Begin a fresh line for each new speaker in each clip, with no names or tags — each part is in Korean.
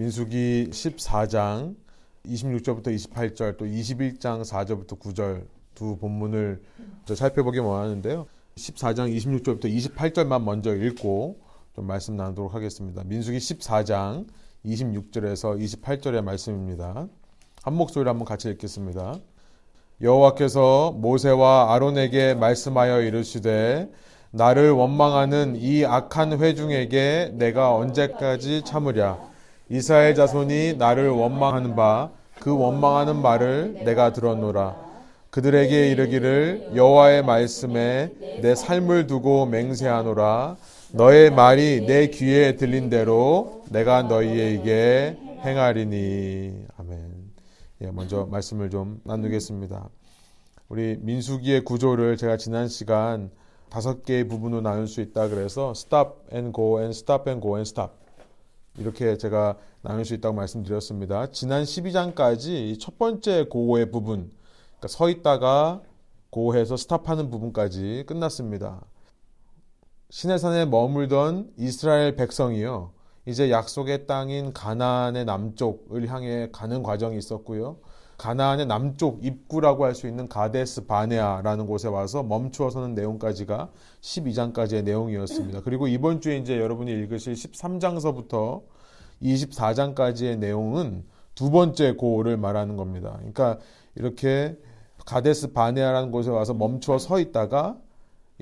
민수기 14장 26절부터 28절 또 21장 4절부터 9절 두 본문을 살펴보기 원하는데요. 14장 26절부터 28절만 먼저 읽고 좀 말씀 나누도록 하겠습니다. 민수기 14장 26절에서 28절의 말씀입니다. 한 목소리로 한번 같이 읽겠습니다. 여호와께서 모세와 아론에게 말씀하여 이르시되 나를 원망하는 이 악한 회중에게 내가 언제까지 참으랴 이스라엘 자손이 나를 원망하는 바 그 원망하는 말을 내가 들었노라 그들에게 이르기를 여호와의 말씀에 내 삶을 두고 맹세하노라 너의 말이 내 귀에 들린 대로 내가 너희에게 행하리니 아멘. 예, 먼저 말씀을 좀 나누겠습니다. 우리 민수기의 구조를 제가 지난 시간 다섯 개의 부분으로 나눌 수 있다 그래서 stop and go and stop and go and stop 이렇게 제가 나눌 수 있다고 말씀드렸습니다. 지난 12장까지 첫 번째 고의 부분, 그러니까 서 있다가 고해서 스탑하는 부분까지 끝났습니다. 시내산에 머물던 이스라엘 백성이요. 이제 약속의 땅인 가나안의 남쪽을 향해 가는 과정이 있었고요. 가나안의 남쪽 입구라고 할 수 있는 가데스 바네아라는 곳에 와서 멈추어 서는 내용까지가 12장까지의 내용이었습니다. 그리고 이번 주에 이제 여러분이 읽으실 13장서부터 24장까지의 내용은 두 번째 고를 말하는 겁니다. 그러니까 이렇게 가데스 바네아라는 곳에 와서 멈추어 서 있다가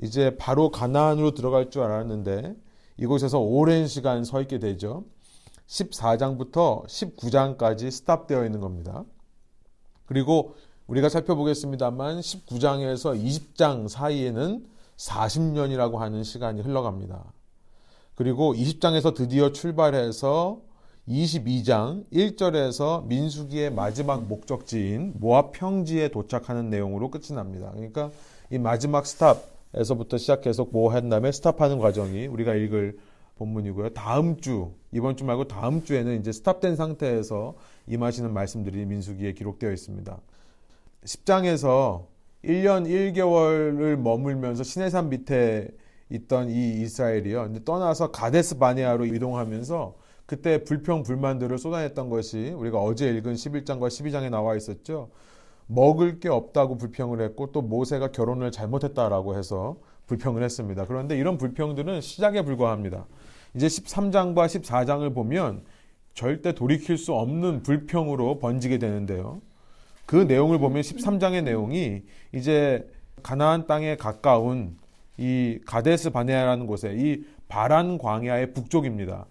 이제 바로 가나안으로 들어갈 줄 알았는데 이곳에서 오랜 시간 서 있게 되죠. 14장부터 19장까지 스탑되어 있는 겁니다. 그리고 우리가 살펴보겠습니다만 19장에서 20장 사이에는 40년이라고 하는 시간이 흘러갑니다. 그리고 20장에서 드디어 출발해서 22장 1절에서 민수기의 마지막 목적지인 모압 평지에 도착하는 내용으로 끝이 납니다. 그러니까 이 마지막 스탑에서부터 시작해서 모한 다음에 스탑하는 과정이 우리가 읽을 본문이고요. 다음 주 이번 주 말고 다음 주에는 이제 스탑된 상태에서 임하시는 말씀들이 민수기에 기록되어 있습니다. 10장에서 1년 1개월을 머물면서 시내산 밑에 있던 이 이스라엘이요. 근데 떠나서 가데스 바네아로 이동하면서 그때 불평 불만들을 쏟아냈던 것이 우리가 어제 읽은 11장과 12장에 나와 있었죠. 먹을 게 없다고 불평을 했고 또 모세가 결혼을 잘못했다라고 해서 불평을 했습니다. 그런데 이런 불평들은 시작에 불과합니다. 이제 13장과 14장을 보면 절대 돌이킬 수 없는 불평으로 번지게 되는데요. 그 내용을 보면 13장의 내용이 이제 가나안 땅에 가까운 이 가데스 바네아라는 곳에 이 바란 광야의 북쪽입니다.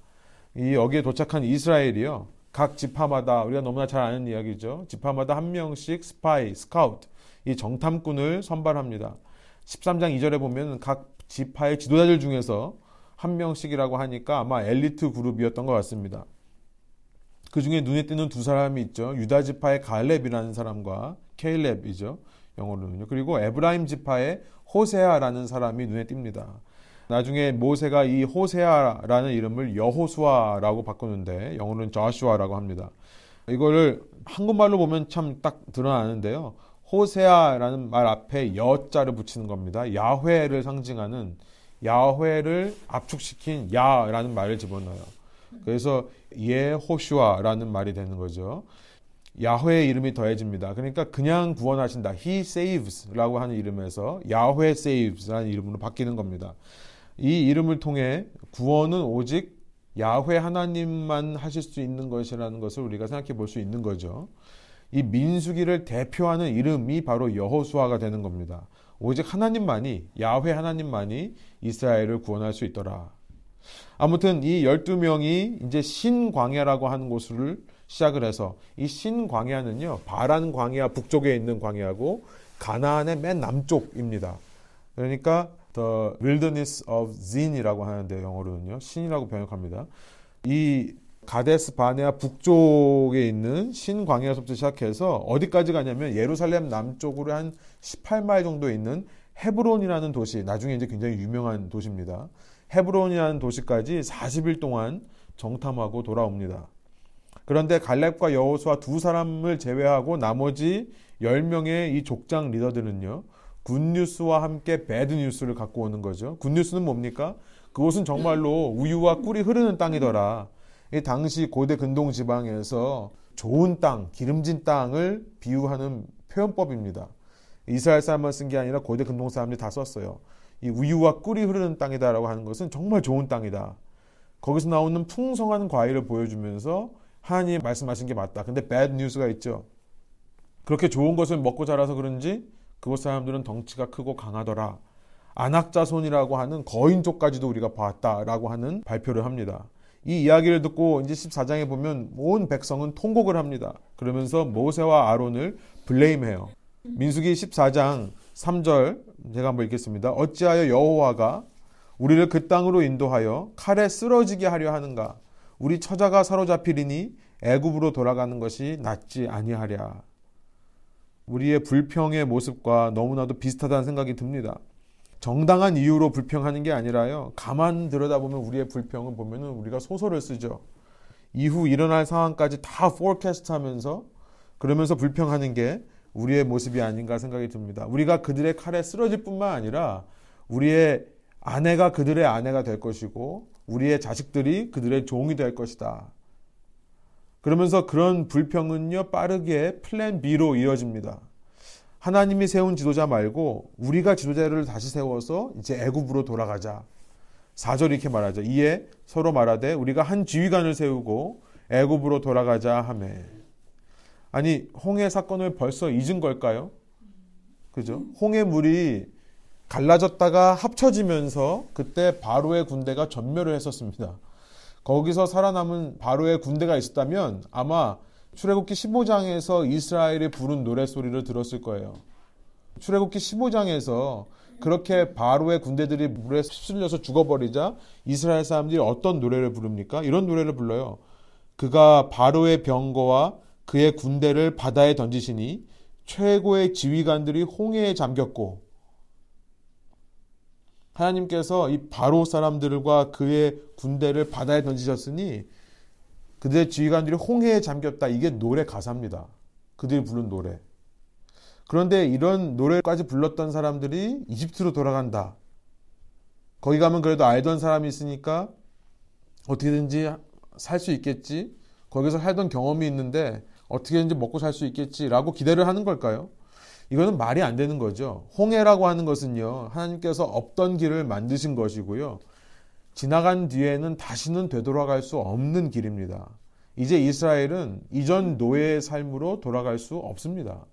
이 여기에 도착한 이스라엘이요. 각 지파마다 우리가 너무나 잘 아는 이야기죠. 지파마다 한 명씩 스파이, 스카우트, 이 정탐꾼을 선발합니다. 13장 2절에 보면 각 지파의 지도자들 중에서 한 명씩이라고 하니까 아마 엘리트 그룹이었던 것 같습니다. 그 중에 눈에 띄는 두 사람이 있죠. 유다 지파의 갈렙이라는 사람과 케일렙이죠. 영어로는요. 그리고 에브라임 지파의 호세아라는 사람이 눈에 띕니다. 나중에 모세가 이 호세아라는 이름을 여호수아라고 바꾸는데 영어로는 저슈아라고 합니다. 이거를 한국말로 보면 참 딱 드러나는데요. 호세아라는 말 앞에 여자를 붙이는 겁니다. 야훼를 상징하는 야훼를 압축시킨 야라는 말을 집어넣어요. 그래서 예호슈아라는 말이 되는 거죠. 야훼의 이름이 더해집니다. 그러니까 그냥 구원하신다. He saves라고 하는 이름에서 야훼 saves라는 이름으로 바뀌는 겁니다. 이 이름을 통해 구원은 오직 야훼 하나님만 하실 수 있는 것이라는 것을 우리가 생각해 볼 수 있는 거죠. 이 민수기를 대표하는 이름이 바로 여호수아가 되는 겁니다. 오직 하나님만이 야훼 하나님만이 이스라엘을 구원할 수 있더라. 아무튼 이 12명이 이제 신광야라고 하는 곳을 시작을 해서 이 신광야는요. 바란 광야 북쪽에 있는 광야고 가나안의 맨 남쪽입니다. 그러니까 The Wilderness of Zin이라고 하는데 영어로는요. 신이라고 번역합니다. 이 가데스 바네아 북쪽에 있는 신광야에서부터 시작해서 어디까지 가냐면 예루살렘 남쪽으로 한 18마일 정도 있는 헤브론이라는 도시, 나중에 이제 굉장히 유명한 도시입니다. 헤브론이라는 도시까지 40일 동안 정탐하고 돌아옵니다. 그런데 갈렙과 여호수아 두 사람을 제외하고 나머지 10명의 이 족장 리더들은요. 굿뉴스와 함께 배드뉴스를 갖고 오는 거죠. 굿뉴스는 뭡니까? 그곳은 정말로 우유와 꿀이 흐르는 땅이더라. 이 당시 고대 근동 지방에서 좋은 땅, 기름진 땅을 비유하는 표현법입니다. 이스라엘 사람만 쓴 게 아니라 고대 근동 사람들이 다 썼어요. 이 우유와 꿀이 흐르는 땅이다라고 하는 것은 정말 좋은 땅이다. 거기서 나오는 풍성한 과일을 보여주면서 하나님 말씀하신 게 맞다. 근데 bad news가 있죠. 그렇게 좋은 것을 먹고 자라서 그런지 그곳 사람들은 덩치가 크고 강하더라. 안악자손이라고 하는 거인족까지도 우리가 봤다라고 하는 발표를 합니다. 이 이야기를 듣고 이제 14장에 보면 온 백성은 통곡을 합니다. 그러면서 모세와 아론을 블레임해요. 민수기 14장 3절 제가 한번 읽겠습니다. 어찌하여 여호와가 우리를 그 땅으로 인도하여 칼에 쓰러지게 하려 하는가? 우리 처자가 사로잡히리니 애굽으로 돌아가는 것이 낫지 아니하랴. 우리의 불평의 모습과 너무나도 비슷하다는 생각이 듭니다. 정당한 이유로 불평하는 게 아니라요. 가만 들여다보면 우리의 불평을 보면은 우리가 소설을 쓰죠. 이후 일어날 상황까지 다 포캐스트 하면서 그러면서 불평하는 게 우리의 모습이 아닌가 생각이 듭니다. 우리가 그들의 칼에 쓰러질 뿐만 아니라 우리의 아내가 그들의 아내가 될 것이고 우리의 자식들이 그들의 종이 될 것이다. 그러면서 그런 불평은요 빠르게 플랜 B로 이어집니다. 하나님이 세운 지도자 말고 우리가 지도자를 다시 세워서 이제 애굽으로 돌아가자. 4절 이렇게 말하죠. 이에 서로 말하되 우리가 한 지휘관을 세우고 애굽으로 돌아가자 하매. 아니 홍해 사건을 벌써 잊은 걸까요? 그죠? 홍해 물이 갈라졌다가 합쳐지면서 그때 바로의 군대가 전멸을 했었습니다. 거기서 살아남은 바로의 군대가 있었다면 아마 출애굽기 15장에서 이스라엘이 부른 노래소리를 들었을 거예요. 출애굽기 15장에서 그렇게 바로의 군대들이 물에 휩쓸려서 죽어버리자 이스라엘 사람들이 어떤 노래를 부릅니까? 이런 노래를 불러요. 그가 바로의 병거와 그의 군대를 바다에 던지시니 최고의 지휘관들이 홍해에 잠겼고 하나님께서 이 바로 사람들과 그의 군대를 바다에 던지셨으니 그들의 지휘관들이 홍해에 잠겼다. 이게 노래 가사입니다. 그들이 부른 노래. 그런데 이런 노래까지 불렀던 사람들이 이집트로 돌아간다. 거기 가면 그래도 알던 사람이 있으니까 어떻게든지 살 수 있겠지. 거기서 살던 경험이 있는데 어떻게든지 먹고 살 수 있겠지라고 기대를 하는 걸까요? 이거는 말이 안 되는 거죠. 홍해라고 하는 것은요, 하나님께서 없던 길을 만드신 것이고요. 지나간 뒤에는 다시는 되돌아갈 수 없는 길입니다. 이제 이스라엘은 이전 노예의 삶으로 돌아갈 수 없습니다.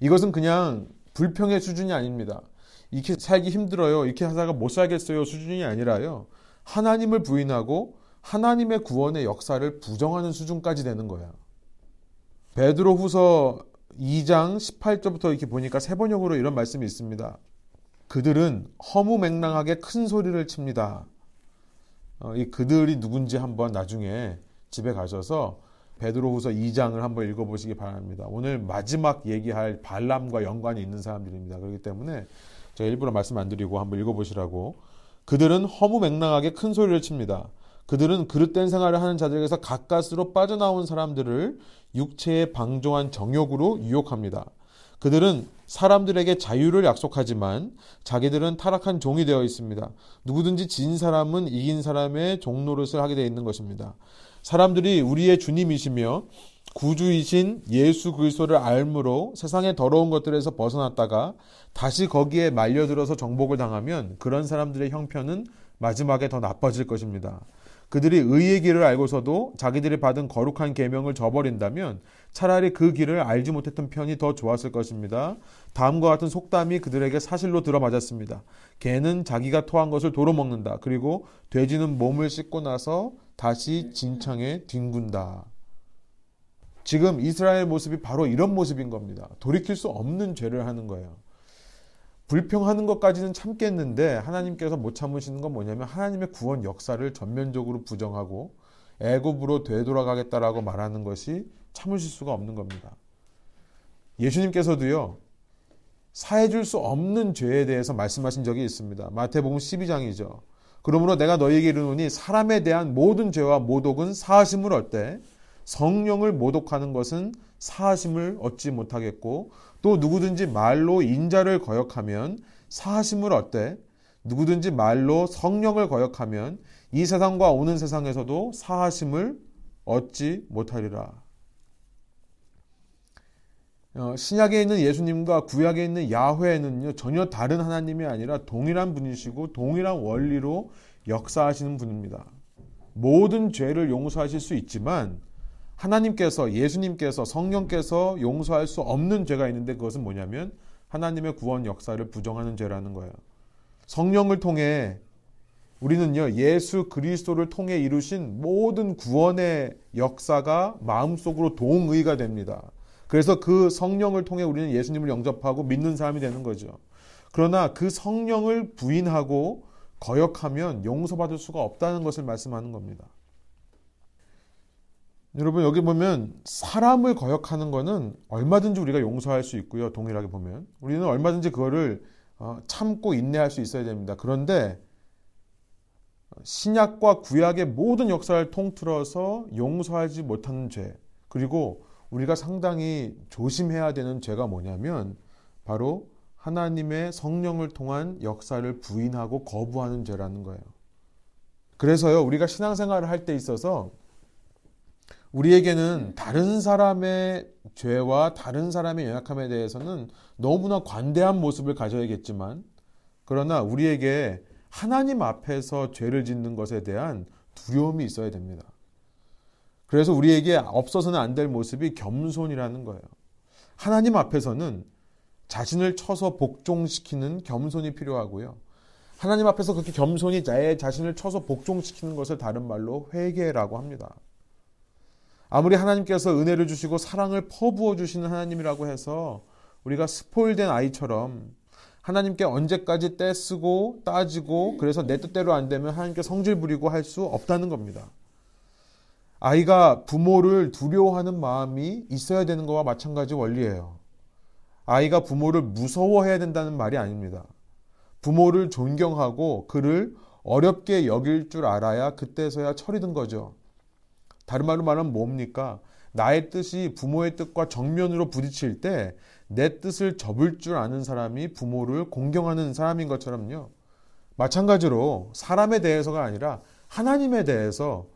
이것은 그냥 불평의 수준이 아닙니다. 이렇게 살기 힘들어요. 이렇게 하다가 못 살겠어요. 수준이 아니라요. 하나님을 부인하고 하나님의 구원의 역사를 부정하는 수준까지 되는 거야. 베드로 후서 2장 18절부터 이렇게 보니까 세 번역으로 이런 말씀이 있습니다. 그들은 허무맹랑하게 큰 소리를 칩니다. 어, 이 그들이 누군지 한번 나중에 집에 가셔서 베드로후서 2장을 한번 읽어보시기 바랍니다. 오늘 마지막 얘기할 발람과 연관이 있는 사람들입니다. 그렇기 때문에 제가 일부러 말씀 안 드리고 한번 읽어보시라고. 그들은 허무맹랑하게 큰 소리를 칩니다. 그들은 그릇된 생활을 하는 자들에게서 가까스로 빠져나온 사람들을 육체에 방종한 정욕으로 유혹합니다. 그들은 사람들에게 자유를 약속하지만 자기들은 타락한 종이 되어 있습니다. 누구든지 진 사람은 이긴 사람의 종 노릇을 하게 되어 있는 것입니다. 사람들이 우리의 주님이시며 구주이신 예수 그리스도를 알므로 세상의 더러운 것들에서 벗어났다가 다시 거기에 말려들어서 정복을 당하면 그런 사람들의 형편은 마지막에 더 나빠질 것입니다. 그들이 의의 길을 알고서도 자기들이 받은 거룩한 계명을 저버린다면 차라리 그 길을 알지 못했던 편이 더 좋았을 것입니다. 다음과 같은 속담이 그들에게 사실로 들어맞았습니다. 개는 자기가 토한 것을 도로 먹는다. 그리고 돼지는 몸을 씻고 나서 다시 진창에 뒹군다. 지금 이스라엘 모습이 바로 이런 모습인 겁니다. 돌이킬 수 없는 죄를 하는 거예요. 불평하는 것까지는 참겠는데 하나님께서 못 참으시는 건 뭐냐면 하나님의 구원 역사를 전면적으로 부정하고 애굽으로 되돌아가겠다라고 말하는 것이 참으실 수가 없는 겁니다. 예수님께서도요. 사해줄 수 없는 죄에 대해서 말씀하신 적이 있습니다. 마태복음 12장이죠. 그러므로 내가 너희에게 이르노니 사람에 대한 모든 죄와 모독은 사하심을 얻되 성령을 모독하는 것은 사하심을 얻지 못하겠고 또 누구든지 말로 인자를 거역하면 사하심을 얻되 누구든지 말로 성령을 거역하면 이 세상과 오는 세상에서도 사하심을 얻지 못하리라. 어, 신약에 있는 예수님과 구약에 있는 야훼는요 전혀 다른 하나님이 아니라 동일한 분이시고 동일한 원리로 역사하시는 분입니다. 모든 죄를 용서하실 수 있지만 하나님께서 예수님께서 성령께서 용서할 수 없는 죄가 있는데 그것은 뭐냐면 하나님의 구원 역사를 부정하는 죄라는 거예요. 성령을 통해 우리는요 예수 그리스도를 통해 이루신 모든 구원의 역사가 마음속으로 동의가 됩니다. 그래서 그 성령을 통해 우리는 예수님을 영접하고 믿는 사람이 되는 거죠. 그러나 그 성령을 부인하고 거역하면 용서받을 수가 없다는 것을 말씀하는 겁니다. 여러분 여기 보면 사람을 거역하는 것은 얼마든지 우리가 용서할 수 있고요. 동일하게 보면 우리는 얼마든지 그거를 어, 참고 인내할 수 있어야 됩니다. 그런데 신약과 구약의 모든 역사를 통틀어서 용서하지 못하는 죄 그리고 우리가 상당히 조심해야 되는 죄가 뭐냐면 바로 하나님의 성령을 통한 역사를 부인하고 거부하는 죄라는 거예요. 그래서요, 우리가 신앙생활을 할 때 있어서 우리에게는 다른 사람의 죄와 다른 사람의 연약함에 대해서는 너무나 관대한 모습을 가져야겠지만, 그러나 우리에게 하나님 앞에서 죄를 짓는 것에 대한 두려움이 있어야 됩니다. 그래서 우리에게 없어서는 안 될 모습이 겸손이라는 거예요. 하나님 앞에서는 자신을 쳐서 복종시키는 겸손이 필요하고요. 하나님 앞에서 그렇게 겸손히 내 자신을 쳐서 복종시키는 것을 다른 말로 회개라고 합니다. 아무리 하나님께서 은혜를 주시고 사랑을 퍼부어 주시는 하나님이라고 해서 우리가 스포일된 아이처럼 하나님께 언제까지 떼쓰고 따지고 그래서 내 뜻대로 안 되면 하나님께 성질 부리고 할 수 없다는 겁니다. 아이가 부모를 두려워하는 마음이 있어야 되는 것과 마찬가지 원리예요. 아이가 부모를 무서워해야 된다는 말이 아닙니다. 부모를 존경하고 그를 어렵게 여길 줄 알아야 그때서야 철이 든 거죠. 다른 말로 말하면 뭡니까? 나의 뜻이 부모의 뜻과 정면으로 부딪힐 때 내 뜻을 접을 줄 아는 사람이 부모를 공경하는 사람인 것처럼요. 마찬가지로 사람에 대해서가 아니라 하나님에 대해서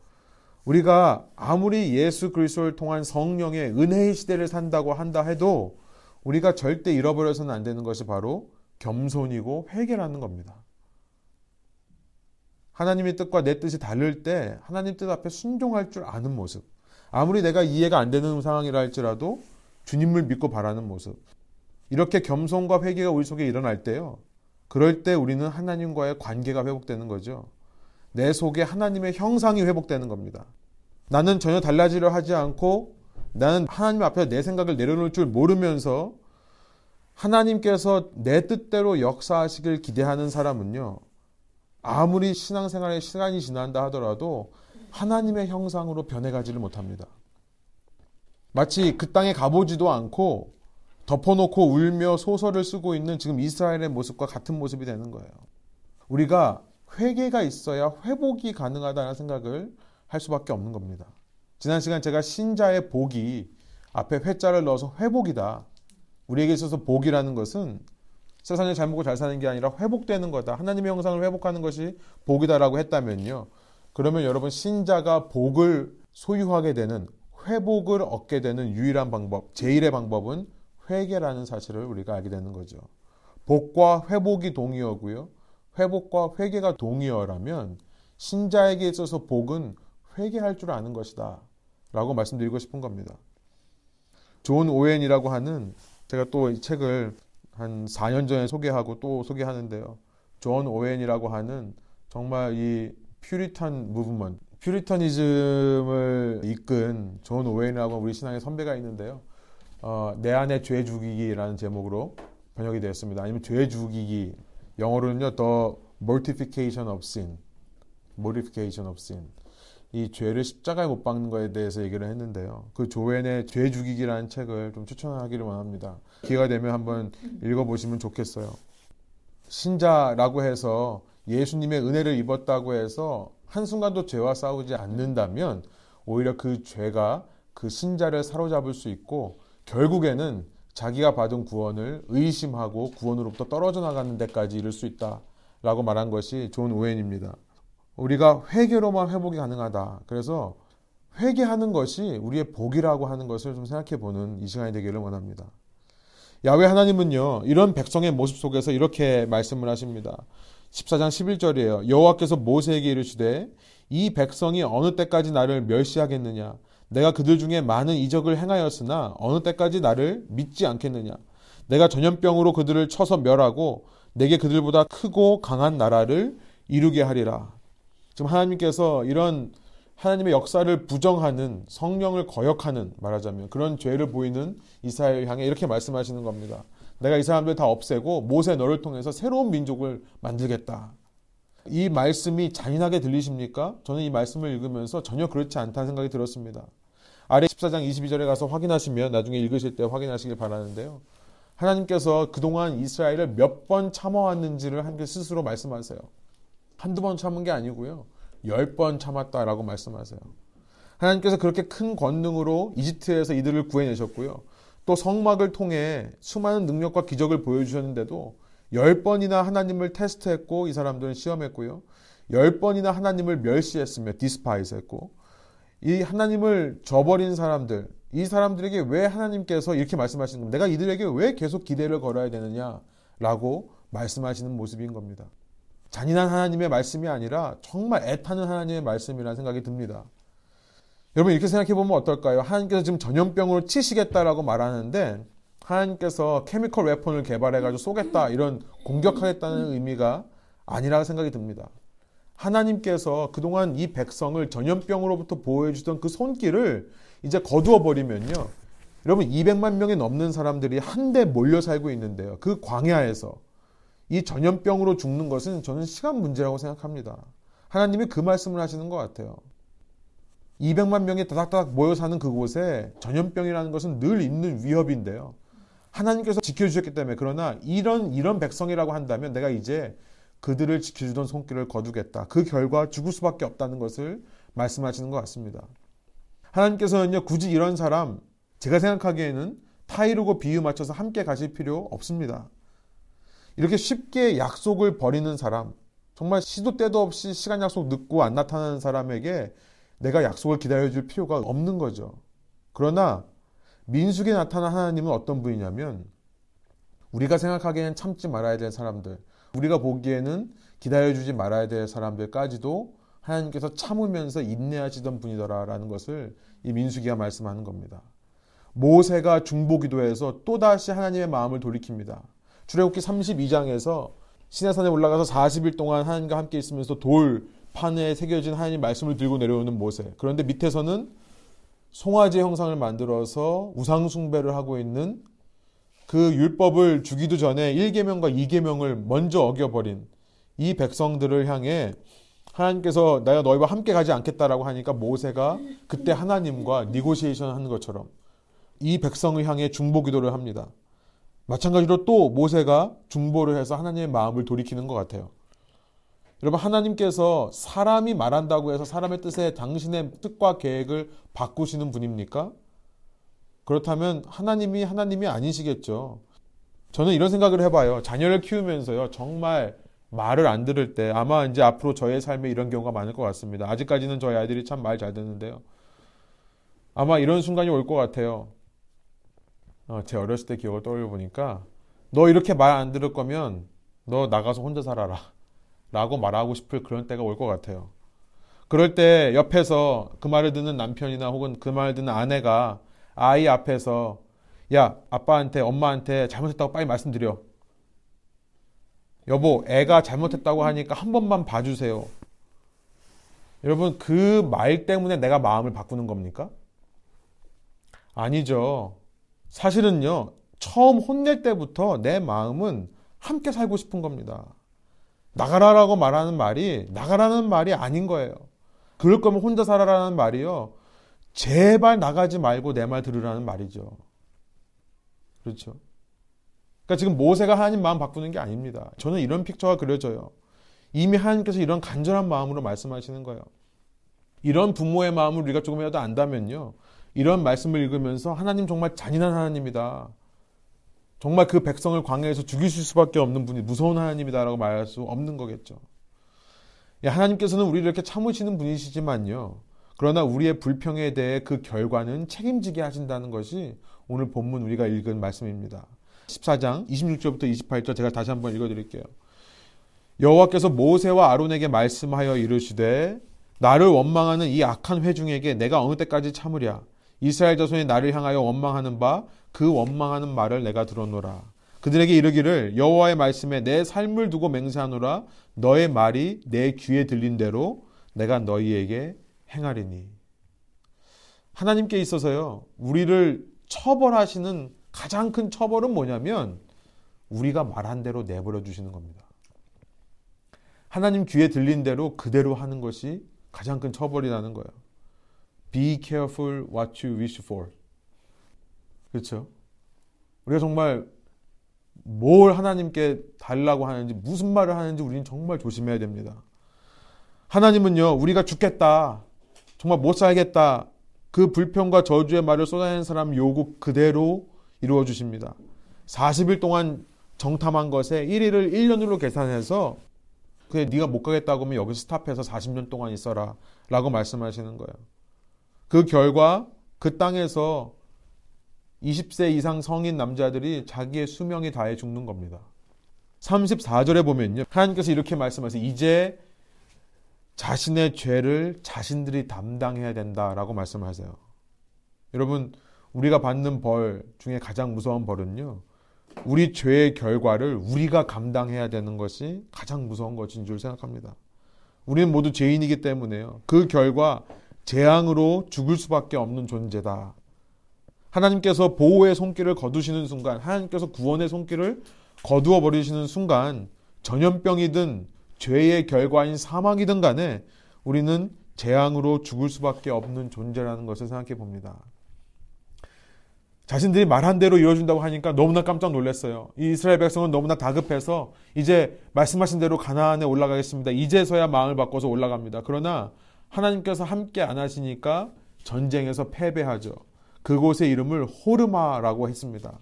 우리가 아무리 예수 그리스도를 통한 성령의 은혜의 시대를 산다고 한다 해도 우리가 절대 잃어버려서는 안 되는 것이 바로 겸손이고 회개라는 겁니다. 하나님의 뜻과 내 뜻이 다를 때 하나님 뜻 앞에 순종할 줄 아는 모습. 아무리 내가 이해가 안 되는 상황이라 할지라도 주님을 믿고 바라는 모습. 이렇게 겸손과 회개가 우리 속에 일어날 때요. 그럴 때 우리는 하나님과의 관계가 회복되는 거죠. 내 속에 하나님의 형상이 회복되는 겁니다. 나는 전혀 달라지려 하지 않고 나는 하나님 앞에 내 생각을 내려놓을 줄 모르면서 하나님께서 내 뜻대로 역사하시길 기대하는 사람은요, 아무리 신앙생활의 시간이 지난다 하더라도 하나님의 형상으로 변해가지를 못합니다. 마치 그 땅에 가보지도 않고 덮어놓고 울며 소설을 쓰고 있는 지금 이스라엘의 모습과 같은 모습이 되는 거예요. 우리가 회개가 있어야 회복이 가능하다는 생각을 할 수밖에 없는 겁니다. 지난 시간 제가 신자의 복이 앞에 회자를 넣어서 회복이다. 우리에게 있어서 복이라는 것은 세상에 잘 먹고 잘 사는 게 아니라 회복되는 거다. 하나님의 형상을 회복하는 것이 복이다라고 했다면요. 그러면 여러분 신자가 복을 소유하게 되는 회복을 얻게 되는 유일한 방법, 제일의 방법은 회개라는 사실을 우리가 알게 되는 거죠. 복과 회복이 동의어고요. 회복과 회개가 동의어라면 신자에게 있어서 복은 회개할 줄 아는 것이다. 라고 말씀드리고 싶은 겁니다. 존 오웬이라고 하는 제가 또 이 책을 한 4년 전에 소개하고 또 소개하는데요. 존 오웬이라고 하는 정말 이 Puritan movement, Puritanism을 이끈 존 오웬이라고 우리 신앙의 선배가 있는데요. 어, 내 안의 죄 죽이기라는 제목으로 번역이 되었습니다. 아니면 죄 죽이기 영어로는요, The Mortification of Sin, Mortification of Sin. 이 죄를 십자가에 못 박는 것에 대해서 얘기를 했는데요. 그 존 오웬의 죄 죽이기라는 책을 좀 추천하기를 원합니다. 기회가 되면 한번 읽어보시면 좋겠어요. 신자라고 해서 예수님의 은혜를 입었다고 해서 한순간도 죄와 싸우지 않는다면 오히려 그 죄가 그 신자를 사로잡을 수 있고 결국에는 자기가 받은 구원을 의심하고 구원으로부터 떨어져 나가는 데까지 이를 수 있다라고 말한 것이 존 오웬입니다. 우리가 회개로만 회복이 가능하다. 그래서 회개하는 것이 우리의 복이라고 하는 것을 좀 생각해 보는 이 시간이 되기를 원합니다. 야외 하나님은요, 이런 백성의 모습 속에서 이렇게 말씀을 하십니다. 14장 11절이에요. 여호와께서 모세에게 이르시되 이 백성이 어느 때까지 나를 멸시하겠느냐? 내가 그들 중에 많은 이적을 행하였으나 어느 때까지 나를 믿지 않겠느냐? 내가 전염병으로 그들을 쳐서 멸하고 내게 그들보다 크고 강한 나라를 이루게 하리라. 지금 하나님께서 이런 하나님의 역사를 부정하는 성령을 거역하는 말하자면 그런 죄를 보이는 이스라엘 향해 이렇게 말씀하시는 겁니다. 내가 이 사람들 다 없애고 모세 너를 통해서 새로운 민족을 만들겠다. 이 말씀이 잔인하게 들리십니까? 저는 이 말씀을 읽으면서 전혀 그렇지 않다는 생각이 들었습니다. 아래 14장 22절에 가서 확인하시면 나중에 읽으실 때 확인하시길 바라는데요. 하나님께서 그동안 이스라엘을 몇 번 참아왔는지를 하나님 스스로 말씀하세요. 한두 번 참은 게 아니고요. 열 번 참았다라고 말씀하세요. 하나님께서 그렇게 큰 권능으로 이집트에서 이들을 구해내셨고요. 또 성막을 통해 수많은 능력과 기적을 보여주셨는데도 열 번이나 하나님을 테스트했고 이 사람들은 시험했고요. 열 번이나 하나님을 멸시했으며 despise 했고 이 하나님을 저버린 사람들 이 사람들에게 왜 하나님께서 이렇게 말씀하시는 겁니다. 내가 이들에게 왜 계속 기대를 걸어야 되느냐라고 말씀하시는 모습인 겁니다. 잔인한 하나님의 말씀이 아니라 정말 애타는 하나님의 말씀이라는 생각이 듭니다. 여러분 이렇게 생각해 보면 어떨까요? 하나님께서 지금 전염병으로 치시겠다라고 말하는데 하나님께서 케미컬 웨폰을 개발해 가지고 쏘겠다 이런 공격하겠다는 의미가 아니라고 생각이 듭니다. 하나님께서 그동안 이 백성을 전염병으로부터 보호해 주던 그 손길을 이제 거두어 버리면요. 여러분 200만 명이 넘는 사람들이 한데 몰려 살고 있는데요. 그 광야에서 이 전염병으로 죽는 것은 저는 시간 문제라고 생각합니다. 하나님이 그 말씀을 하시는 것 같아요. 200만 명이 다닥다닥 모여 사는 그곳에 전염병이라는 것은 늘 있는 위협인데요. 하나님께서 지켜주셨기 때문에 그러나 이런 이런 백성이라고 한다면 내가 이제 그들을 지켜주던 손길을 거두겠다. 그 결과 죽을 수밖에 없다는 것을 말씀하시는 것 같습니다. 하나님께서는요 굳이 이런 사람 제가 생각하기에는 타이르고 비유 맞춰서 함께 가실 필요 없습니다. 이렇게 쉽게 약속을 버리는 사람, 정말 시도 때도 없이 시간 약속 늦고 안 나타나는 사람에게 내가 약속을 기다려줄 필요가 없는 거죠. 그러나 민숙에 나타난 하나님은 어떤 분이냐면 우리가 생각하기에는 참지 말아야 될 사람들, 우리가 보기에는 기다려주지 말아야 될 사람들까지도 하나님께서 참으면서 인내하시던 분이더라라는 것을 이 민수기가 말씀하는 겁니다. 모세가 중보기도에서 또다시 하나님의 마음을 돌이킵니다. 출애굽기 32장에서 시내산에 올라가서 40일 동안 하나님과 함께 있으면서 돌 판에 새겨진 하나님 말씀을 들고 내려오는 모세. 그런데 밑에서는 송아지 형상을 만들어서 우상 숭배를 하고 있는 그 율법을 주기도 전에 1계명과 2계명을 먼저 어겨버린 이 백성들을 향해 하나님께서 내가 너희와 함께 가지 않겠다라고 하니까 모세가 그때 하나님과 니고시에이션 하는 것처럼 이 백성을 향해 중보 기도를 합니다. 마찬가지로 또 모세가 중보를 해서 하나님의 마음을 돌이키는 것 같아요. 여러분 하나님께서 사람이 말한다고 해서 사람의 뜻에 당신의 뜻과 계획을 바꾸시는 분입니까? 그렇다면 하나님이 하나님이 아니시겠죠. 저는 이런 생각을 해봐요. 자녀를 키우면서요. 정말 말을 안 들을 때 아마 이제 앞으로 저의 삶에 이런 경우가 많을 것 같습니다. 아직까지는 저희 아이들이 참 말 잘 듣는데요. 아마 이런 순간이 올 것 같아요. 어, 제 어렸을 때 기억을 떠올려 보니까 너 이렇게 말 안 들을 거면 너 나가서 혼자 살아라. 라고 말하고 싶을 그런 때가 올 것 같아요. 그럴 때 옆에서 그 말을 듣는 남편이나 혹은 그 말을 듣는 아내가 아이 앞에서 야, 아빠한테, 엄마한테 잘못했다고 빨리 말씀드려. 여보, 애가 잘못했다고 하니까 한 번만 봐주세요. 여러분, 그 말 때문에 내가 마음을 바꾸는 겁니까? 아니죠. 사실은요, 처음 혼낼 때부터 내 마음은 함께 살고 싶은 겁니다. 나가라라고 말하는 말이 나가라는 말이 아닌 거예요. 그럴 거면 혼자 살아라는 말이요. 제발 나가지 말고 내 말 들으라는 말이죠. 그렇죠. 그러니까 지금 모세가 하나님 마음 바꾸는 게 아닙니다. 저는 이런 픽처가 그려져요. 이미 하나님께서 이런 간절한 마음으로 말씀하시는 거예요. 이런 부모의 마음을 우리가 조금이라도 안다면요. 이런 말씀을 읽으면서 하나님 정말 잔인한 하나님이다. 정말 그 백성을 광야에서 죽이실 수밖에 없는 분이 무서운 하나님이다라고 말할 수 없는 거겠죠. 예, 하나님께서는 우리를 이렇게 참으시는 분이시지만요. 그러나 우리의 불평에 대해 그 결과는 책임지게 하신다는 것이 오늘 본문 우리가 읽은 말씀입니다. 14장 26절부터 28절 제가 다시 한번 읽어 드릴게요. 여호와께서 모세와 아론에게 말씀하여 이르시되 나를 원망하는 이 악한 회중에게 내가 어느 때까지 참으랴 이스라엘 자손이 나를 향하여 원망하는 바 그 원망하는 말을 내가 들어노라 그들에게 이르기를 여호와의 말씀에 내 삶을 두고 맹세하노라 너의 말이 내 귀에 들린 대로 내가 너희에게 행하리니 하나님께 있어서요 우리를 처벌하시는 가장 큰 처벌은 뭐냐면 우리가 말한 대로 내버려 주시는 겁니다. 하나님 귀에 들린 대로 그대로 하는 것이 가장 큰 처벌이라는 거예요. Be careful what you wish for. 그렇죠? 우리가 정말 뭘 하나님께 달라고 하는지 무슨 말을 하는지 우리는 정말 조심해야 됩니다. 하나님은요, 우리가 죽겠다. 정말 못 살겠다. 그 불평과 저주의 말을 쏟아낸 사람 요구 그대로 이루어 주십니다. 40일 동안 정탐한 것에 1일을 1년으로 계산해서 그래 네가 못 가겠다고 하면 여기서 스탑해서 40년 동안 있어라 라고 말씀하시는 거예요. 그 결과 그 땅에서 20세 이상 성인 남자들이 자기의 수명이 다해 죽는 겁니다. 34절에 보면요. 하나님께서 이렇게 말씀하세요. 이제 자신의 죄를 자신들이 담당해야 된다라고 말씀하세요. 여러분, 우리가 받는 벌 중에 가장 무서운 벌은요. 우리 죄의 결과를 우리가 감당해야 되는 것이 가장 무서운 것인 줄 생각합니다. 우리는 모두 죄인이기 때문에요. 그 결과 재앙으로 죽을 수밖에 없는 존재다. 하나님께서 보호의 손길을 거두시는 순간, 하나님께서 구원의 손길을 거두어 버리시는 순간, 전염병이든 죄의 결과인 사망이든 간에 우리는 재앙으로 죽을 수밖에 없는 존재라는 것을 생각해 봅니다. 자신들이 말한 대로 이루어진다고 하니까 너무나 깜짝 놀랐어요. 이 이스라엘 백성은 너무나 다급해서 이제 말씀하신 대로 가나안에 올라가겠습니다. 이제서야 마음을 바꿔서 올라갑니다. 그러나 하나님께서 함께 안 하시니까 전쟁에서 패배하죠. 그곳의 이름을 호르마라고 했습니다.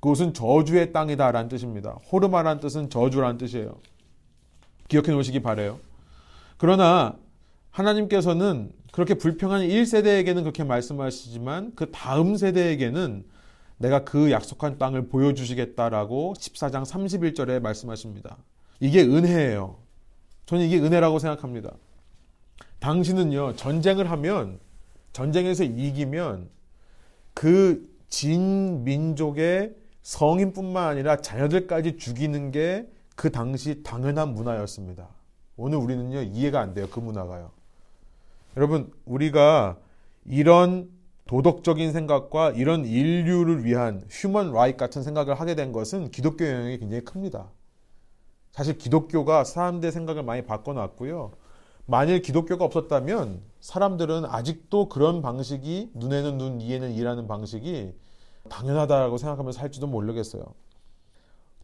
그곳은 저주의 땅이다라는 뜻입니다. 호르마라는 뜻은 저주라는 뜻이에요. 기억해 놓으시기 바래요. 그러나 하나님께서는 그렇게 불평한 1세대에게는 그렇게 말씀하시지만 그 다음 세대에게는 내가 그 약속한 땅을 보여주시겠다라고 14장 31절에 말씀하십니다. 이게 은혜예요. 저는 이게 은혜라고 생각합니다. 당시는요, 전쟁을 하면, 전쟁에서 이기면 그 진 민족의 성인뿐만 아니라 자녀들까지 죽이는 게 그 당시 당연한 문화였습니다. 오늘 우리는요, 이해가 안 돼요. 그 문화가요. 여러분, 우리가 이런 도덕적인 생각과 이런 인류를 위한 human right 같은 생각을 하게 된 것은 기독교 영향이 굉장히 큽니다. 사실 기독교가 사람들의 생각을 많이 바꿔놨고요. 만일 기독교가 없었다면 사람들은 아직도 그런 방식이 눈에는 눈, 이에는 이라는 방식이 당연하다고 생각하면서 살지도 모르겠어요.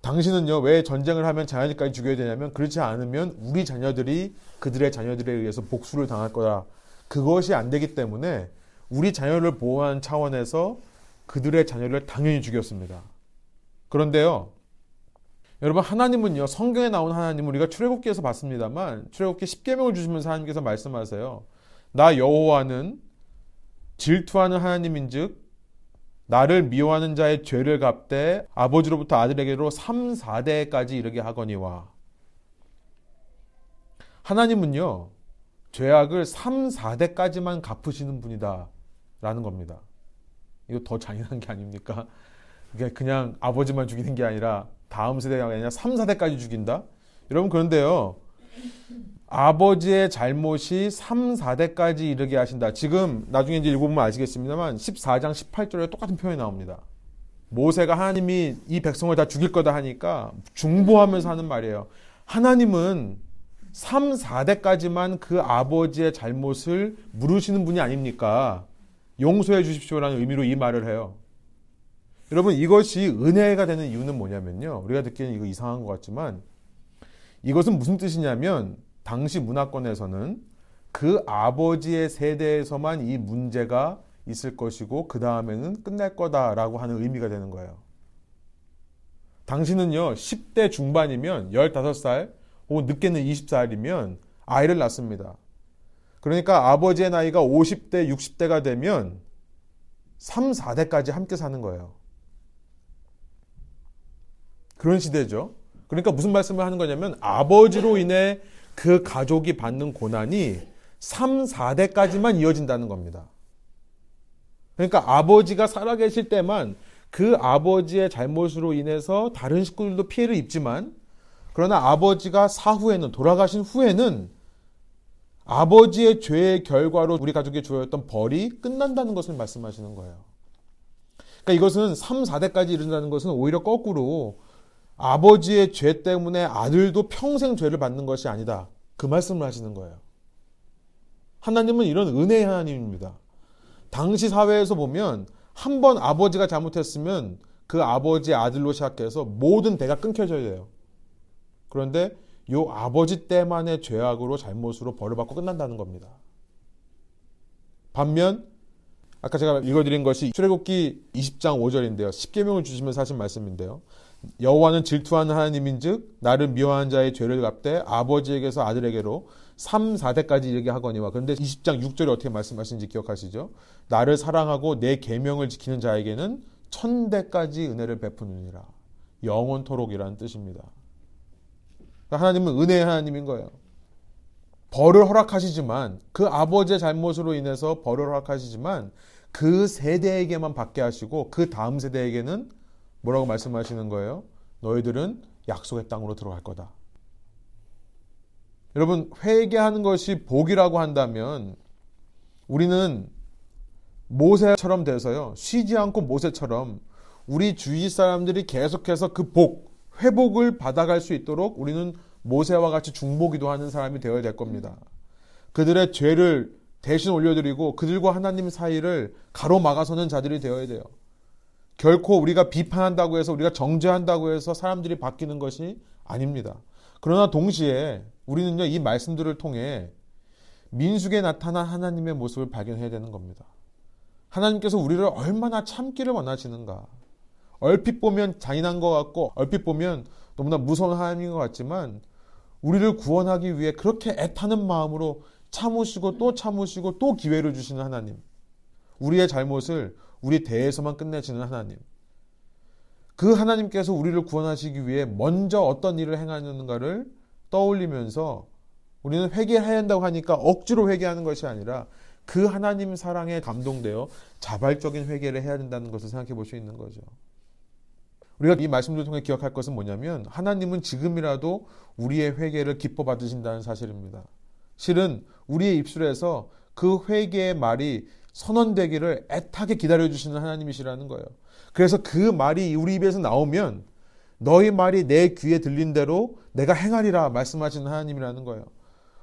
당신은요, 왜 전쟁을 하면 자녀들까지 죽여야 되냐면, 그렇지 않으면 우리 자녀들이 그들의 자녀들에 의해서 복수를 당할 거다. 그것이 안 되기 때문에 우리 자녀를 보호하는 차원에서 그들의 자녀를 당연히 죽였습니다. 그런데요, 여러분 하나님은요 성경에 나온 하나님은 우리가 출애굽기에서 봤습니다만 출애굽기 10계명을 주시면서 하나님께서 말씀하세요. 나 여호와는 질투하는 하나님인즉 나를 미워하는 자의 죄를 갚되 아버지로부터 아들에게로 3, 4대까지 이르게 하거니와 하나님은요 죄악을 3, 4대까지만 갚으시는 분이다 라는 겁니다. 이거 더 잔인한 게 아닙니까? 그냥 아버지만 죽이는 게 아니라 다음 세대가 아니라 3, 4대까지 죽인다? 여러분 그런데요. 아버지의 잘못이 3, 4대까지 이르게 하신다. 지금 나중에 이제 읽어보면 아시겠습니다만 14장 18절에 똑같은 표현이 나옵니다. 모세가 하나님이 이 백성을 다 죽일 거다 하니까 중보하면서 하는 말이에요. 하나님은 3, 4대까지만 그 아버지의 잘못을 물으시는 분이 아닙니까? 용서해 주십시오라는 의미로 이 말을 해요. 여러분 이것이 은혜가 되는 이유는 뭐냐면요. 우리가 듣기에는 이거 이상한 것 같지만 이것은 무슨 뜻이냐면 당시 문화권에서는 그 아버지의 세대에서만 이 문제가 있을 것이고 그 다음에는 끝날 거다라고 하는 의미가 되는 거예요. 당신은요 10대 중반이면 15살 혹은 늦게는 20살이면 아이를 낳습니다. 그러니까 아버지의 나이가 50대, 60대가 되면 3, 4대까지 함께 사는 거예요. 그런 시대죠. 그러니까 무슨 말씀을 하는 거냐면 아버지로 인해 그 가족이 받는 고난이 3, 4대까지만 이어진다는 겁니다. 그러니까 아버지가 살아계실 때만 그 아버지의 잘못으로 인해서 다른 식구들도 피해를 입지만 그러나 아버지가 사후에는 돌아가신 후에는 아버지의 죄의 결과로 우리 가족에 주어졌던 벌이 끝난다는 것을 말씀하시는 거예요. 그러니까 이것은 3, 4대까지 이른다는 것은 오히려 거꾸로 아버지의 죄 때문에 아들도 평생 죄를 받는 것이 아니다. 그 말씀을 하시는 거예요. 하나님은 이런 은혜의 하나님입니다. 당시 사회에서 보면 한 번 아버지가 잘못했으면 그 아버지의 아들로 시작해서 모든 대가 끊겨져야 돼요. 그런데 요 아버지 때만의 죄악으로 잘못으로 벌을 받고 끝난다는 겁니다. 반면 아까 제가 읽어드린 것이 출애굽기 20장 5절인데요. 10계명을 주시면서 하신 말씀인데요. 여호와는 질투하는 하나님인즉 나를 미워하는 자의 죄를 갚되 아버지에게서 아들에게로 3, 4대까지 이르게 하거니와 그런데 20장 6절에 어떻게 말씀하시는지 기억하시죠? 나를 사랑하고 내 계명을 지키는 자에게는 천대까지 은혜를 베푸느니라. 영원토록이라는 뜻입니다. 그러니까 하나님은 은혜의 하나님인 거예요. 벌을 허락하시지만 그 아버지의 잘못으로 인해서 벌을 허락하시지만 그 세대에게만 받게 하시고 그 다음 세대에게는 뭐라고 말씀하시는 거예요? 너희들은 약속의 땅으로 들어갈 거다. 여러분, 회개하는 것이 복이라고 한다면 우리는 모세처럼 돼서요, 쉬지 않고 모세처럼 우리 주위 사람들이 계속해서 그 복, 회복을 받아갈 수 있도록 우리는 모세와 같이 중보기도 하는 사람이 되어야 될 겁니다. 그들의 죄를 대신 올려드리고 그들과 하나님 사이를 가로막아서는 자들이 되어야 돼요. 결코 우리가 비판한다고 해서 우리가 정죄한다고 해서 사람들이 바뀌는 것이 아닙니다. 그러나 동시에 우리는요, 이 말씀들을 통해 민숙에 나타난 하나님의 모습을 발견해야 되는 겁니다. 하나님께서 우리를 얼마나 참기를 원하시는가. 얼핏 보면 잔인한 것 같고, 얼핏 보면 너무나 무서운 하나님인 것 같지만, 우리를 구원하기 위해 그렇게 애타는 마음으로 참으시고 또 참으시고 또 기회를 주시는 하나님. 우리의 잘못을 우리 대에서만 끝내지는 하나님. 그 하나님께서 우리를 구원하시기 위해 먼저 어떤 일을 행하는가를 떠올리면서 우리는 회개해야 한다고 하니까 억지로 회개하는 것이 아니라 그 하나님 사랑에 감동되어 자발적인 회개를 해야 된다는 것을 생각해 볼 수 있는 거죠. 우리가 이 말씀을 통해 기억할 것은 뭐냐면 하나님은 지금이라도 우리의 회개를 기뻐 받으신다는 사실입니다. 실은 우리의 입술에서 그 회개의 말이 선언되기를 애타게 기다려주시는 하나님이시라는 거예요. 그래서 그 말이 우리 입에서 나오면 너희 말이 내 귀에 들린 대로 내가 행하리라 말씀하시는 하나님이라는 거예요.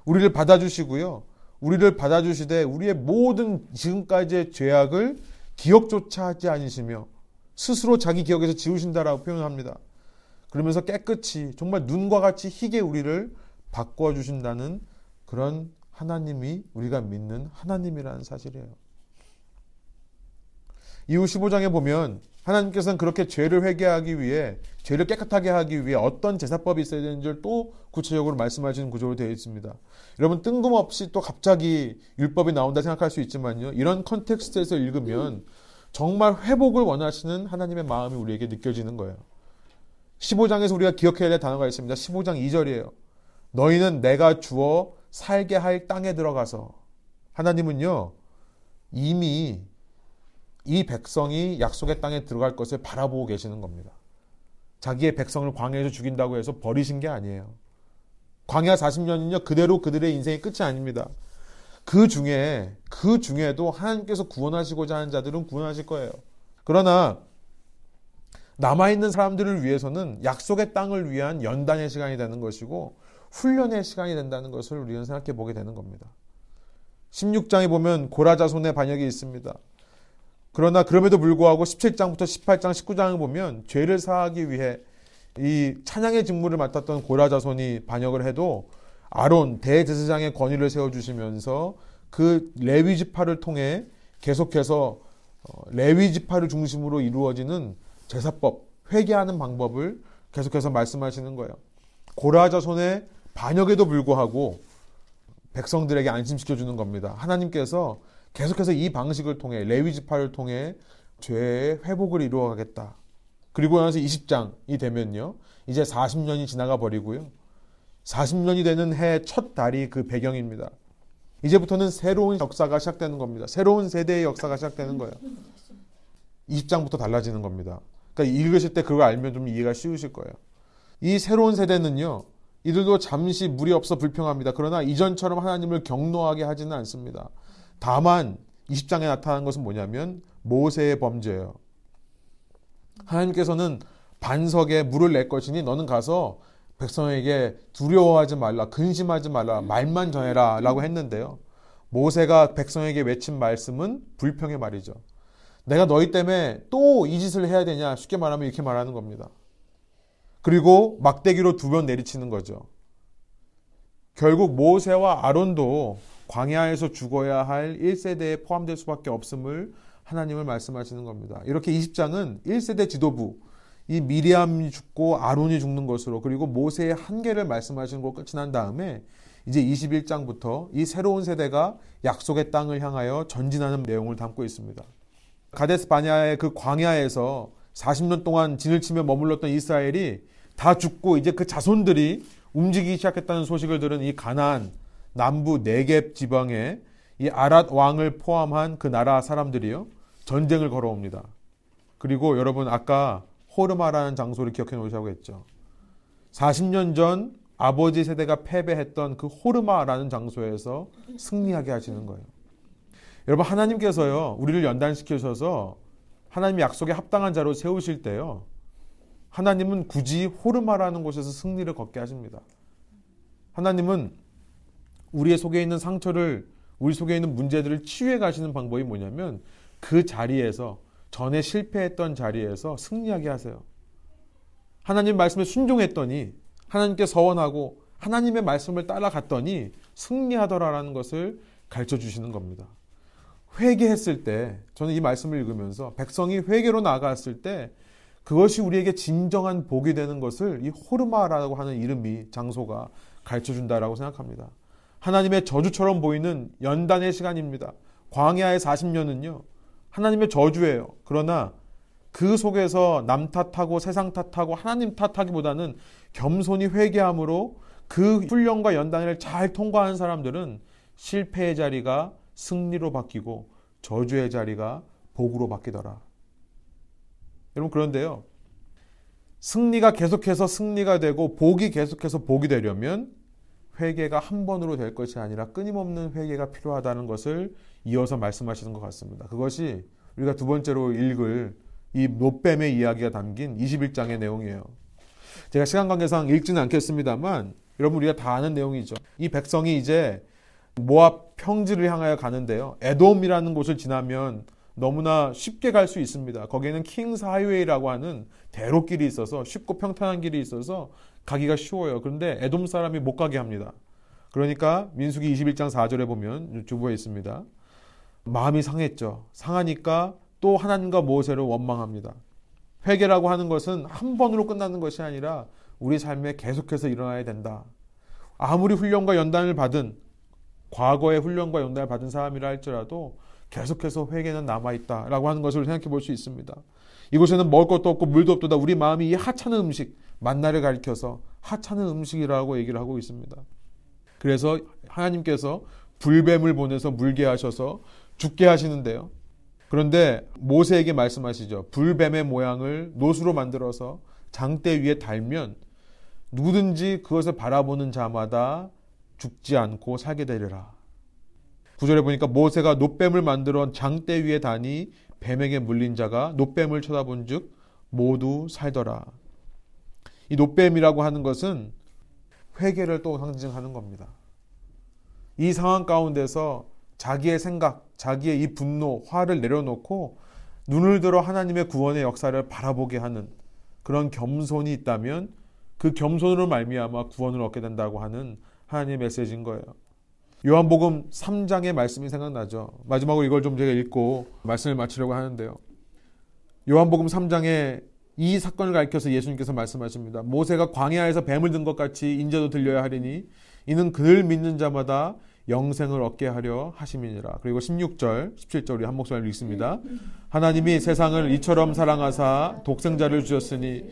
우리를 받아주시고요. 우리를 받아주시되 우리의 모든 지금까지의 죄악을 기억조차 하지 않으시며 스스로 자기 기억에서 지우신다라고 표현합니다. 그러면서 깨끗이 정말 눈과 같이 희게 우리를 바꿔 주신다는 그런 하나님이 우리가 믿는 하나님이라는 사실이에요. 이후 15장에 보면 하나님께서는 그렇게 죄를 회개하기 위해 죄를 깨끗하게 하기 위해 어떤 제사법이 있어야 되는지를 또 구체적으로 말씀하시는 구조로 되어 있습니다. 여러분 뜬금없이 또 갑자기 율법이 나온다 생각할 수 있지만요. 이런 컨텍스트에서 읽으면 정말 회복을 원하시는 하나님의 마음이 우리에게 느껴지는 거예요. 15장에서 우리가 기억해야 될 단어가 있습니다. 15장 2절이에요. 너희는 내가 주어 살게 할 땅에 들어가서 하나님은요 이미 이 백성이 약속의 땅에 들어갈 것을 바라보고 계시는 겁니다. 자기의 백성을 광야에서 죽인다고 해서 버리신 게 아니에요. 광야 40년은요, 그대로 그들의 인생의 끝이 아닙니다. 그 중에, 그 중에도 하나님께서 구원하시고자 하는 자들은 구원하실 거예요. 그러나, 남아있는 사람들을 위해서는 약속의 땅을 위한 연단의 시간이 되는 것이고, 훈련의 시간이 된다는 것을 우리는 생각해 보게 되는 겁니다. 16장에 보면 고라자손의 반역이 있습니다. 그러나 그럼에도 불구하고 17장부터 18장, 19장을 보면 죄를 사하기 위해 이 찬양의 직무를 맡았던 고라 자손이 반역을 해도 아론 대제사장의 권위를 세워 주시면서 그 레위 지파를 통해 계속해서 어, 레위 지파를 중심으로 이루어지는 제사법, 회개하는 방법을 계속해서 말씀하시는 거예요. 고라 자손의 반역에도 불구하고 백성들에게 안심시켜 주는 겁니다. 하나님께서 계속해서 이 방식을 통해 레위 지파를 통해 죄의 회복을 이루어가겠다. 그리고 나서 20장이 되면요. 이제 40년이 지나가 버리고요. 40년이 되는 해 첫 달이 그 배경입니다. 이제부터는 새로운 역사가 시작되는 겁니다. 새로운 세대의 역사가 시작되는 거예요. 20장부터 달라지는 겁니다. 그러니까 읽으실 때 그걸 알면 좀 이해가 쉬우실 거예요. 이 새로운 세대는요. 이들도 잠시 물이 없어 불평합니다. 그러나 이전처럼 하나님을 경노하게 하지는 않습니다. 다만 20장에 나타난 것은 뭐냐면 모세의 범죄예요. 하나님께서는 반석에 물을 낼 것이니 너는 가서 백성에게 두려워하지 말라, 근심하지 말라, 말만 전해라 라고 했는데요. 모세가 백성에게 외친 말씀은 불평의 말이죠. 내가 너희 때문에 또 이 짓을 해야 되냐? 쉽게 말하면 이렇게 말하는 겁니다. 그리고 막대기로 두 번 내리치는 거죠. 결국 모세와 아론도 광야에서 죽어야 할 1세대에 포함될 수밖에 없음을 하나님을 말씀하시는 겁니다. 이렇게 20장은 1세대 지도부, 이 미리암이 죽고 아론이 죽는 것으로 그리고 모세의 한계를 말씀하시는 걸 끝이 난 다음에 이제 21장부터 이 새로운 세대가 약속의 땅을 향하여 전진하는 내용을 담고 있습니다. 가데스 바냐의 그 광야에서 40년 동안 진을 치며 머물렀던 이스라엘이 다 죽고 이제 그 자손들이 움직이기 시작했다는 소식을 들은 이 가나안 남부 네겝 지방에 이 아랏 왕을 포함한 그 나라 사람들이요 전쟁을 걸어옵니다. 그리고 여러분 아까 호르마라는 장소를 기억해 놓으시라고 했죠. 40년 전 아버지 세대가 패배했던 그 호르마라는 장소에서 승리하게 하시는 거예요. 여러분 하나님께서요 우리를 연단시키셔서 하나님 약속에 합당한 자로 세우실 때요 하나님은 굳이 호르마라는 곳에서 승리를 걷게 하십니다. 하나님은 우리의 속에 있는 상처를 우리 속에 있는 문제들을 치유해 가시는 방법이 뭐냐면 그 자리에서 전에 실패했던 자리에서 승리하게 하세요. 하나님 말씀에 순종했더니 하나님께 서원하고 하나님의 말씀을 따라갔더니 승리하더라라는 것을 가르쳐 주시는 겁니다. 회개했을 때 저는 이 말씀을 읽으면서 백성이 회개로 나아갔을 때 그것이 우리에게 진정한 복이 되는 것을 이 호르마라고 하는 이름이 장소가 가르쳐 준다라고 생각합니다. 하나님의 저주처럼 보이는 연단의 시간입니다. 광야의 40년은요. 하나님의 저주예요. 그러나 그 속에서 남 탓하고 세상 탓하고 하나님 탓하기보다는 겸손히 회개함으로 그 훈련과 연단을 잘 통과한 사람들은 실패의 자리가 승리로 바뀌고 저주의 자리가 복으로 바뀌더라. 여러분 그런데요. 승리가 계속해서 승리가 되고 복이 계속해서 복이 되려면 회개가 한 번으로 될 것이 아니라 끊임없는 회개가 필요하다는 것을 이어서 말씀하시는 것 같습니다. 그것이 우리가 두 번째로 읽을 이 놋뱀의 이야기가 담긴 21장의 내용이에요. 제가 시간 관계상 읽지는 않겠습니다만 여러분 우리가 다 아는 내용이죠. 이 백성이 이제 모압 평지를 향하여 가는데요. 에돔이라는 곳을 지나면 너무나 쉽게 갈 수 있습니다. 거기에는 King's Highway라고 하는 대로길이 있어서 쉽고 평탄한 길이 있어서 가기가 쉬워요. 그런데 에돔 사람이 못 가게 합니다. 그러니까 민수기 21장 4절에 보면 주부에 있습니다. 마음이 상했죠. 상하니까 또 하나님과 모세를 원망합니다. 회개라고 하는 것은 한 번으로 끝나는 것이 아니라 우리 삶에 계속해서 일어나야 된다. 아무리 훈련과 연단을 받은 과거의 훈련과 연단을 받은 사람이라 할지라도 계속해서 회개는 남아 있다라고 하는 것을 생각해 볼 수 있습니다. 이곳에는 먹을 것도 없고 물도 없도다. 우리 마음이 이 하찮은 음식, 만나를 가리켜서 하찮은 음식이라고 얘기를 하고 있습니다. 그래서 하나님께서 불뱀을 보내서 물게 하셔서 죽게 하시는데요. 그런데 모세에게 말씀하시죠. 불뱀의 모양을 노수로 만들어서 장대 위에 달면 누구든지 그것을 바라보는 자마다 죽지 않고 살게 되리라. 구절에 보니까 모세가 노뱀을 만들어 장대 위에 다니 뱀에게 물린 자가 노뱀을 쳐다본 즉 모두 살더라. 이 노뱀이라고 하는 것은 회개를 또 상징하는 겁니다. 이 상황 가운데서 자기의 생각, 자기의 이 분노, 화를 내려놓고 눈을 들어 하나님의 구원의 역사를 바라보게 하는 그런 겸손이 있다면 그 겸손으로 말미암아 구원을 얻게 된다고 하는 하나님의 메시지인 거예요. 요한복음 3장의 말씀이 생각나죠. 마지막으로 이걸 좀 제가 읽고 말씀을 마치려고 하는데요. 요한복음 3장에 이 사건을 가리켜서 예수님께서 말씀하십니다. 모세가 광야에서 뱀을 든 것 같이 인자도 들려야 하리니 이는 그를 믿는 자마다 영생을 얻게 하려 하심이니라. 그리고 16절, 17절 우리 한 목소리를 읽습니다. 하나님이 세상을 이처럼 사랑하사 독생자를 주셨으니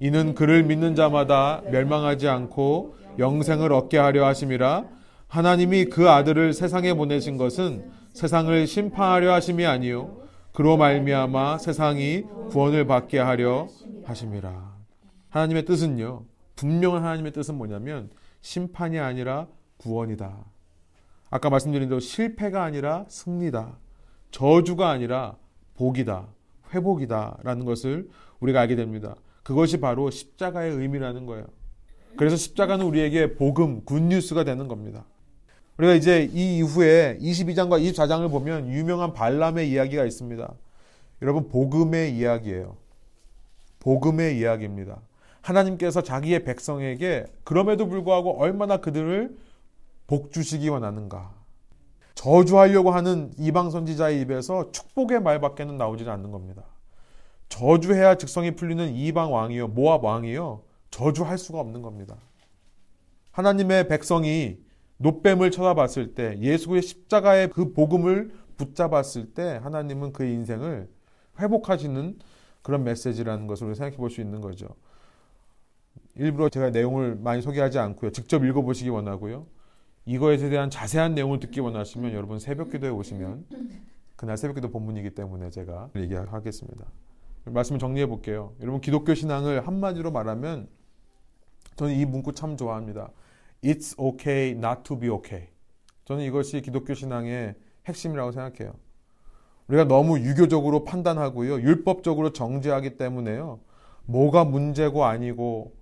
이는 그를 믿는 자마다 멸망하지 않고 영생을 얻게 하려 하심이라. 하나님이 그 아들을 세상에 보내신 것은 세상을 심판하려 하심이 아니요 그로 말미암아 세상이 구원을 받게 하려 하심이라. 하나님의 뜻은요. 분명한 하나님의 뜻은 뭐냐면 심판이 아니라 구원이다. 아까 말씀드린 대로 실패가 아니라 승리다. 저주가 아니라 복이다. 회복이다라는 것을 우리가 알게 됩니다. 그것이 바로 십자가의 의미라는 거예요. 그래서 십자가는 우리에게 복음, 굿뉴스가 되는 겁니다. 우리가 이제 이 이후에 22장과 24장을 보면 유명한 발람의 이야기가 있습니다. 여러분, 복음의 이야기예요. 복음의 이야기입니다. 하나님께서 자기의 백성에게 그럼에도 불구하고 얼마나 그들을 복 주시기 원하는가. 저주하려고 하는 이방 선지자의 입에서 축복의 말밖에는 나오지 않는 겁니다. 저주해야 직성이 풀리는 이방 왕이요, 모압 왕이요, 저주할 수가 없는 겁니다. 하나님의 백성이 노뱀을 쳐다봤을 때, 예수의 십자가의 그 복음을 붙잡았을 때, 하나님은 그의 인생을 회복하시는 그런 메시지라는 것을 생각해 볼 수 있는 거죠. 일부러 제가 내용을 많이 소개하지 않고요. 직접 읽어보시기 원하고요. 이거에 대한 자세한 내용을 듣기 원하시면 여러분 새벽 기도에 오시면 그날 새벽 기도 본문이기 때문에 제가 얘기하겠습니다. 말씀을 정리해 볼게요. 여러분 기독교 신앙을 한마디로 말하면 저는 이 문구 참 좋아합니다. It's okay not to be okay. 저는 이것이 기독교 신앙의 핵심이라고 생각해요. 우리가 너무 유교적으로 판단하고요. 율법적으로 정죄하기 때문에요. 뭐가 문제고 아니고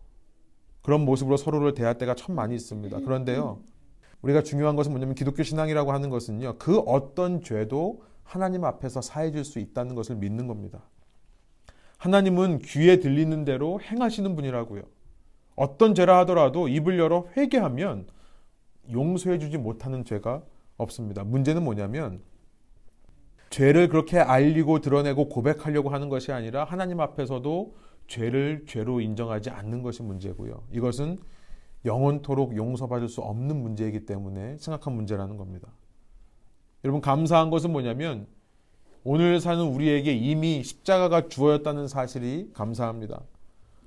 그런 모습으로 서로를 대할 때가 참 많이 있습니다. 그런데요. 우리가 중요한 것은 뭐냐면 기독교 신앙이라고 하는 것은요. 그 어떤 죄도 하나님 앞에서 사해질 수 있다는 것을 믿는 겁니다. 하나님은 귀에 들리는 대로 행하시는 분이라고요. 어떤 죄라 하더라도 입을 열어 회개하면 용서해 주지 못하는 죄가 없습니다. 문제는 뭐냐면 죄를 그렇게 알리고 드러내고 고백하려고 하는 것이 아니라 하나님 앞에서도 죄를 죄로 인정하지 않는 것이 문제고요. 이것은 영원토록 용서받을 수 없는 문제이기 때문에 심각한 문제라는 겁니다. 여러분 감사한 것은 뭐냐면 오늘 사는 우리에게 이미 십자가가 주어졌다는 사실이 감사합니다.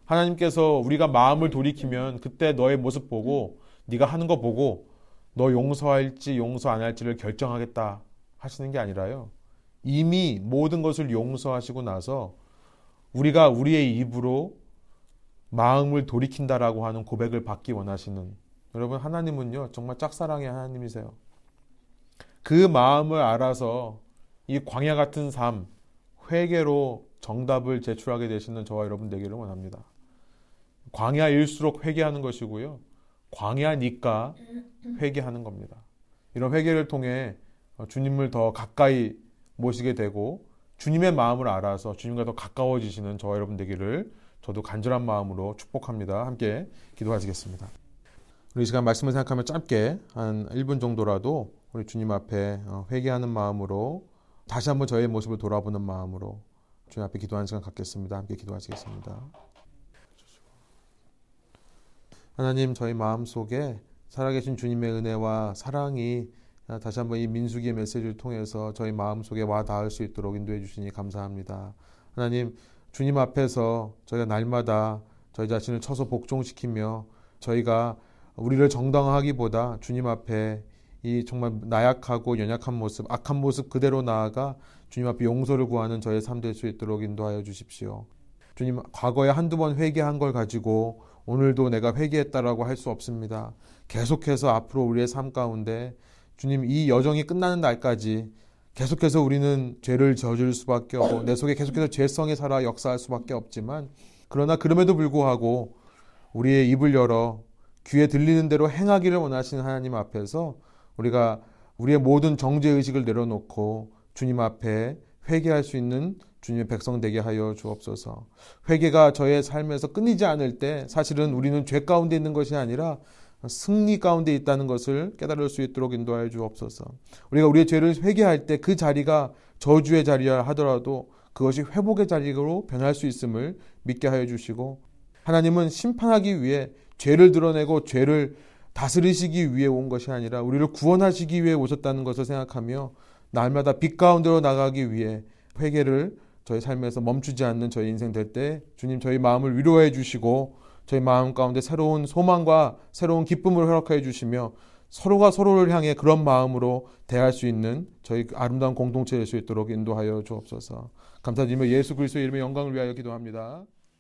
하나님께서 우리가 마음을 돌이키면 그때 너의 모습 보고 네가 하는 거 보고 너 용서할지 용서 안 할지를 결정하겠다 하시는 게 아니라요. 이미 모든 것을 용서하시고 나서 우리가 우리의 입으로 마음을 돌이킨다라고 하는 고백을 받기 원하시는 여러분 하나님은요 정말 짝사랑의 하나님이세요. 그 마음을 알아서 이 광야 같은 삶 회개로 정답을 제출하게 되시는 저와 여러분 되기를 원합니다. 광야일수록 회개하는 것이고요. 광야니까 회개하는 겁니다. 이런 회개를 통해 주님을 더 가까이 모시게 되고 주님의 마음을 알아서 주님과 더 가까워지시는 저와 여러분 되기를 저도 간절한 마음으로 축복합니다. 함께 기도하시겠습니다. 우리 시간 말씀을 생각하면 짧게 한 1분 정도라도 우리 주님 앞에 어, 회개하는 마음으로 다시 한번 저의 모습을 돌아보는 마음으로 주님 앞에 기도하는 시간 갖겠습니다. 함께 기도하시겠습니다. 하나님 저희 마음 속에 살아계신 주님의 은혜와 사랑이 다시 한번 이 민수기의 메시지를 통해서 저희 마음 속에 와 닿을 수 있도록 인도해 주시니 감사합니다. 하나님 주님 앞에서 저희가 날마다 저희 자신을 쳐서 복종시키며 저희가 우리를 정당하기보다 주님 앞에 이 정말 나약하고 연약한 모습, 악한 모습 그대로 나아가 주님 앞에 용서를 구하는 저의 삶 될 수 있도록 인도하여 주십시오. 주님, 과거에 한두 번 회개한 걸 가지고 오늘도 내가 회개했다라고 할 수 없습니다. 계속해서 앞으로 우리의 삶 가운데 주님 이 여정이 끝나는 날까지 계속해서 우리는 죄를 저질 수밖에 없고 내 속에 계속해서 죄성이 살아 역사할 수밖에 없지만 그러나 그럼에도 불구하고 우리의 입을 열어 귀에 들리는 대로 행하기를 원하시는 하나님 앞에서 우리가 우리의 모든 정죄 의식을 내려놓고 주님 앞에 회개할 수 있는 주님의 백성 되게 하여 주옵소서. 회개가 저의 삶에서 끊이지 않을 때 사실은 우리는 죄 가운데 있는 것이 아니라 승리 가운데 있다는 것을 깨달을 수 있도록 인도하여 주옵소서. 우리가 우리의 죄를 회개할 때 그 자리가 저주의 자리라 하더라도 그것이 회복의 자리로 변할 수 있음을 믿게 하여 주시고 하나님은 심판하기 위해 죄를 드러내고 죄를 다스리시기 위해 온 것이 아니라 우리를 구원하시기 위해 오셨다는 것을 생각하며 날마다 빛 가운데로 나가기 위해 회개를 저희 삶에서 멈추지 않는 저희 인생 될 때 주님 저희 마음을 위로해 주시고 저희 마음 가운데 새로운 소망과 새로운 기쁨을 허락해 주시며 서로가 서로를 향해 그런 마음으로 대할 수 있는 저희 아름다운 공동체 될 수 있도록 인도하여 주옵소서. 감사드리며 예수 그리스도의 이름의 영광을 위하여 기도합니다.